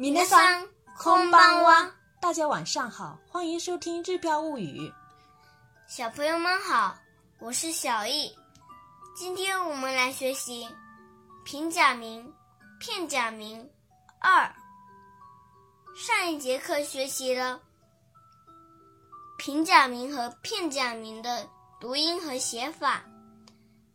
米娜桑空邦哇，大家晚上好，欢迎收听《日飘物语》。小朋友们好，我是小易。今天我们来学习平假名、片假名二。上一节课学习了平假名和片假名的读音和写法，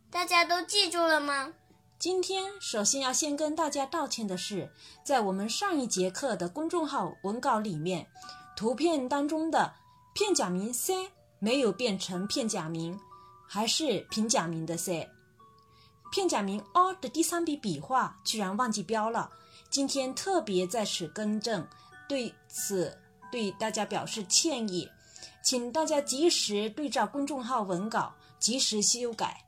大家都记住了吗？今天首先要先跟大家道歉的是，在我们上一节课的公众号文稿里面，图片当中的片假名 “c” 没有变成片假名，还是平假名的 “c”。片假名 “o” 的第三笔笔画居然忘记标了，今天特别在此更正，对此对大家表示歉意，请大家及时对照公众号文稿，及时修改。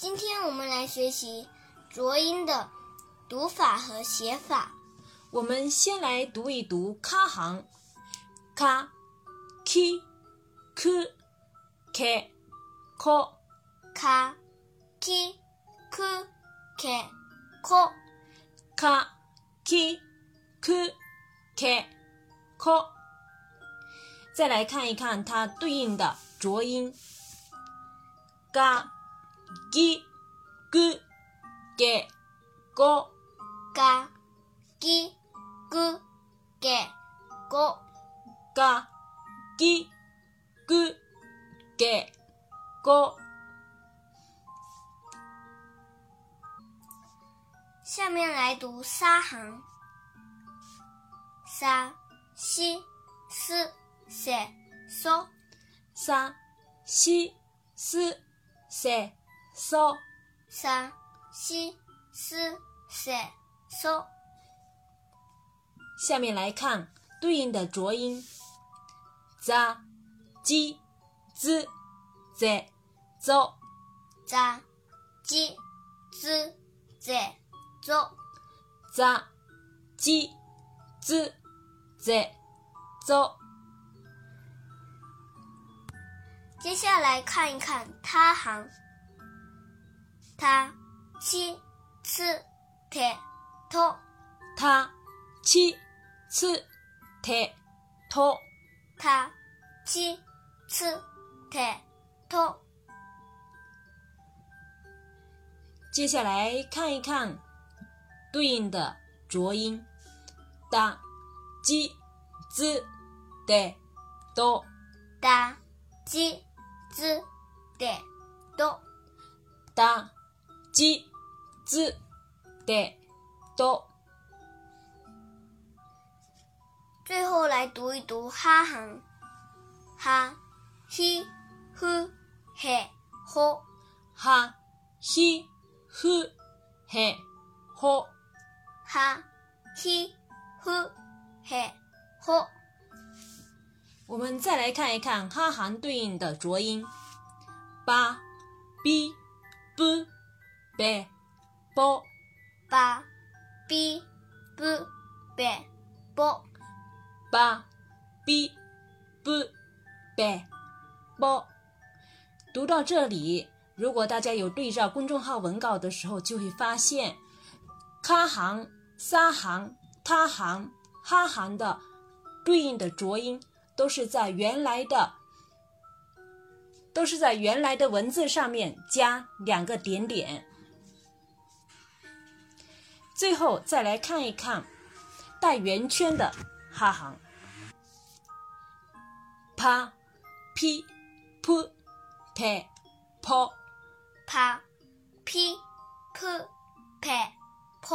今天我们来学习浊音的读法和写法。我们先来读一读卡行：卡、k、k、k、k、卡、k、k、k、k、卡、k、k、k、k。再来看一看它对应的浊音：嘎。ぎぐげごがぎぐげごがぎぐげ。下面来读沙行。沙西斯塞嗦，沙西斯塞。嗦，三西四塞嗦。下面来看对应的浊音：za、j、z、z、zo、za、j、z、z、zo、za、j、z、z、zo。接下来看一看他行。他七次铁托，他七次铁托，他七次铁托。接下来看一看对应的浊音：哒、鸡、z、的、多、哒、鸡、z、的、多、哒。j、z、的、do。最后来读一读哈行：哈、hi、hu、he、ho。哈、hi、hu、he、ho。哈、hi、hu、he、ho。我们再来看一看哈行对应的浊音：ba、b、b。b、b、ba、b、b、b、b、ba、b、b、b、b。读到这里，如果大家有对照公众号文稿的时候，就会发现，卡行、沙行、他行、哈行的对应的浊音都是在原来的都是在原来的文字上面加两个点点。最后再来看一看带圆圈的哈行，pa、p、p、p、p、pa、p、p、p、p、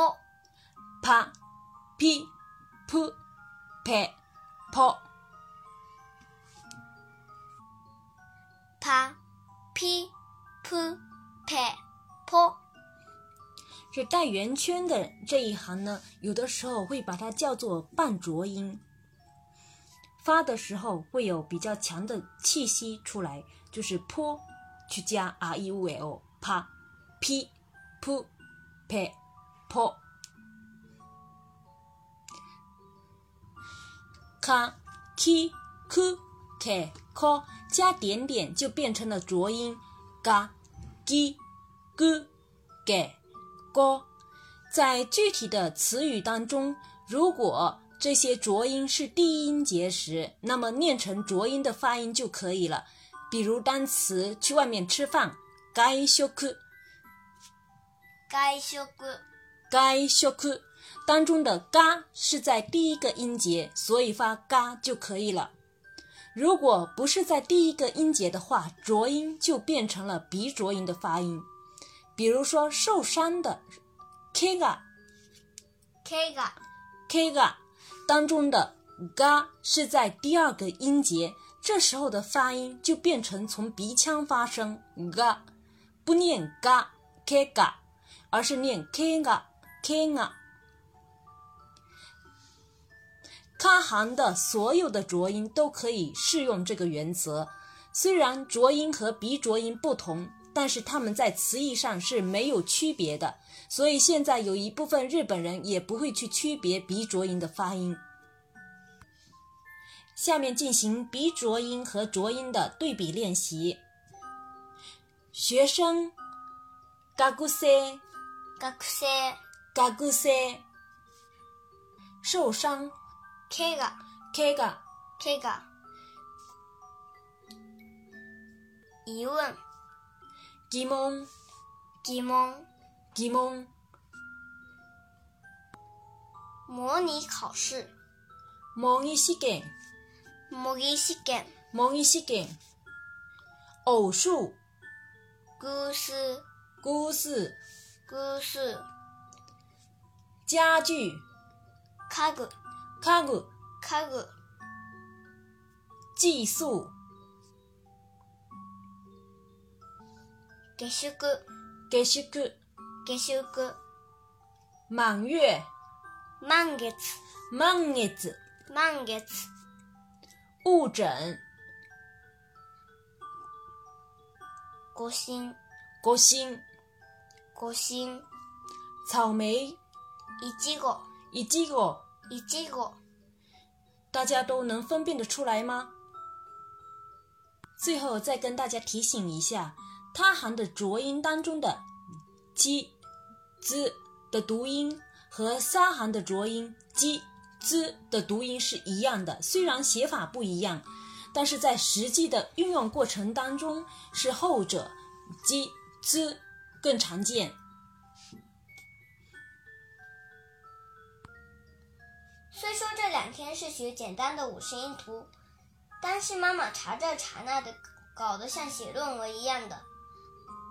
pa、p、p、p、p、pa、p、p、p、p。这带圆圈的这一行呢，有的时候会把它叫做半浊音，发的时候会有比较强的气息出来，就是坡去加 r e u l 啪 p p p p k k k k k 加点点就变成了浊音。ga g g g。g，在具体的词语当中，如果这些浊音是低音节时，那么念成浊音的发音就可以了。比如单词去外面吃饭，该食，外食，外食当中的嘎是在第一个音节，所以发嘎就可以了。如果不是在第一个音节的话，浊音就变成了鼻浊音的发音。比如说受伤的 k が k が k が当中的嘎是在第二个音节，这时候的发音就变成从鼻腔发声嘎，不念嘎 k が，而是念 k が k が。卡行的所有的浊音都可以适用这个原则，虽然浊音和鼻浊音不同。 但是它们在词义上是没有区别的，所以现在有一部分日本人也不会去区别鼻浊音的发音。下面进行鼻浊音和浊音的对比练习。学生，学生，学生，学生，受伤，けが、けが、けが。疑问。 疑問疑問疑問模拟考试。模擬試験模擬試験模擬試験偶数。偶数偶数偶数家具。家具。家具。家具。计数下宿下宿下宿满月満月満月満月误诊五星五星五星草莓いちごいちごいちご大家都能分辨得出来吗？最后再跟大家提醒一下。 它含的浊音当中的 j、z 的读音和沙含的浊音 j、z 的读音是一样的，虽然写法不一样，但是在实际的运用过程当中，是后者 j、z 更常见。虽说这两天是学简单的五十音图，但是妈妈查这查那的，搞得像写论文一样的。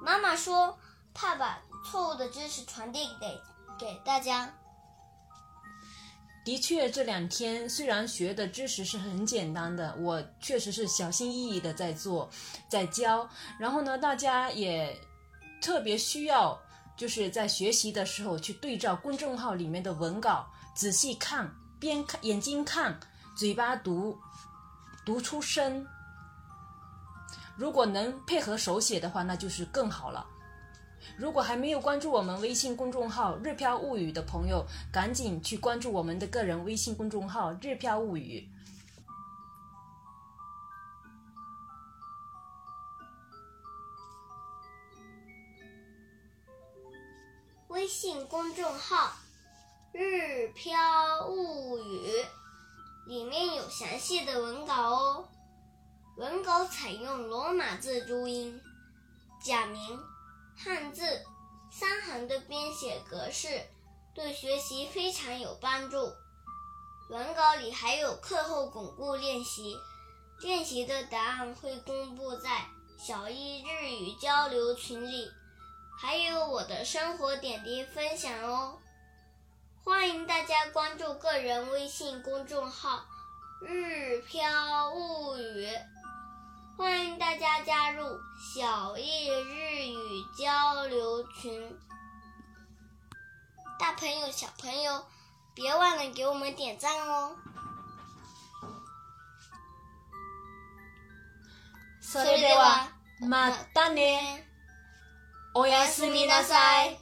妈妈说：“怕把错误的知识传递给给大家。”的确，这两天虽然学的知识是很简单的，我确实是小心翼翼的在做，在教。然后呢，大家也特别需要，就是在学习的时候去对照公众号里面的文稿，仔细看，边看眼睛看，嘴巴读，读出声。如果能配合手写的话，那就是更好了。如果还没有关注我们微信公众号“日飘物语”的朋友，赶紧去关注我们的个人微信公众号“日飘物语”。微信公众号“日飘物语”里面有详细的文稿哦。文稿采用罗马字注音、假名、汉字三行的编写格式，对学习非常有帮助。文稿里还有课后巩固练习，练习的答案会公布在小一日语交流群里，还有我的生活点滴分享哦。欢迎大家关注个人微信公众号“日飘物语”。欢迎大家加入小易日语交流群，大朋友小朋友，别忘了给我们点赞哦！それではまたね。おやすみなさい。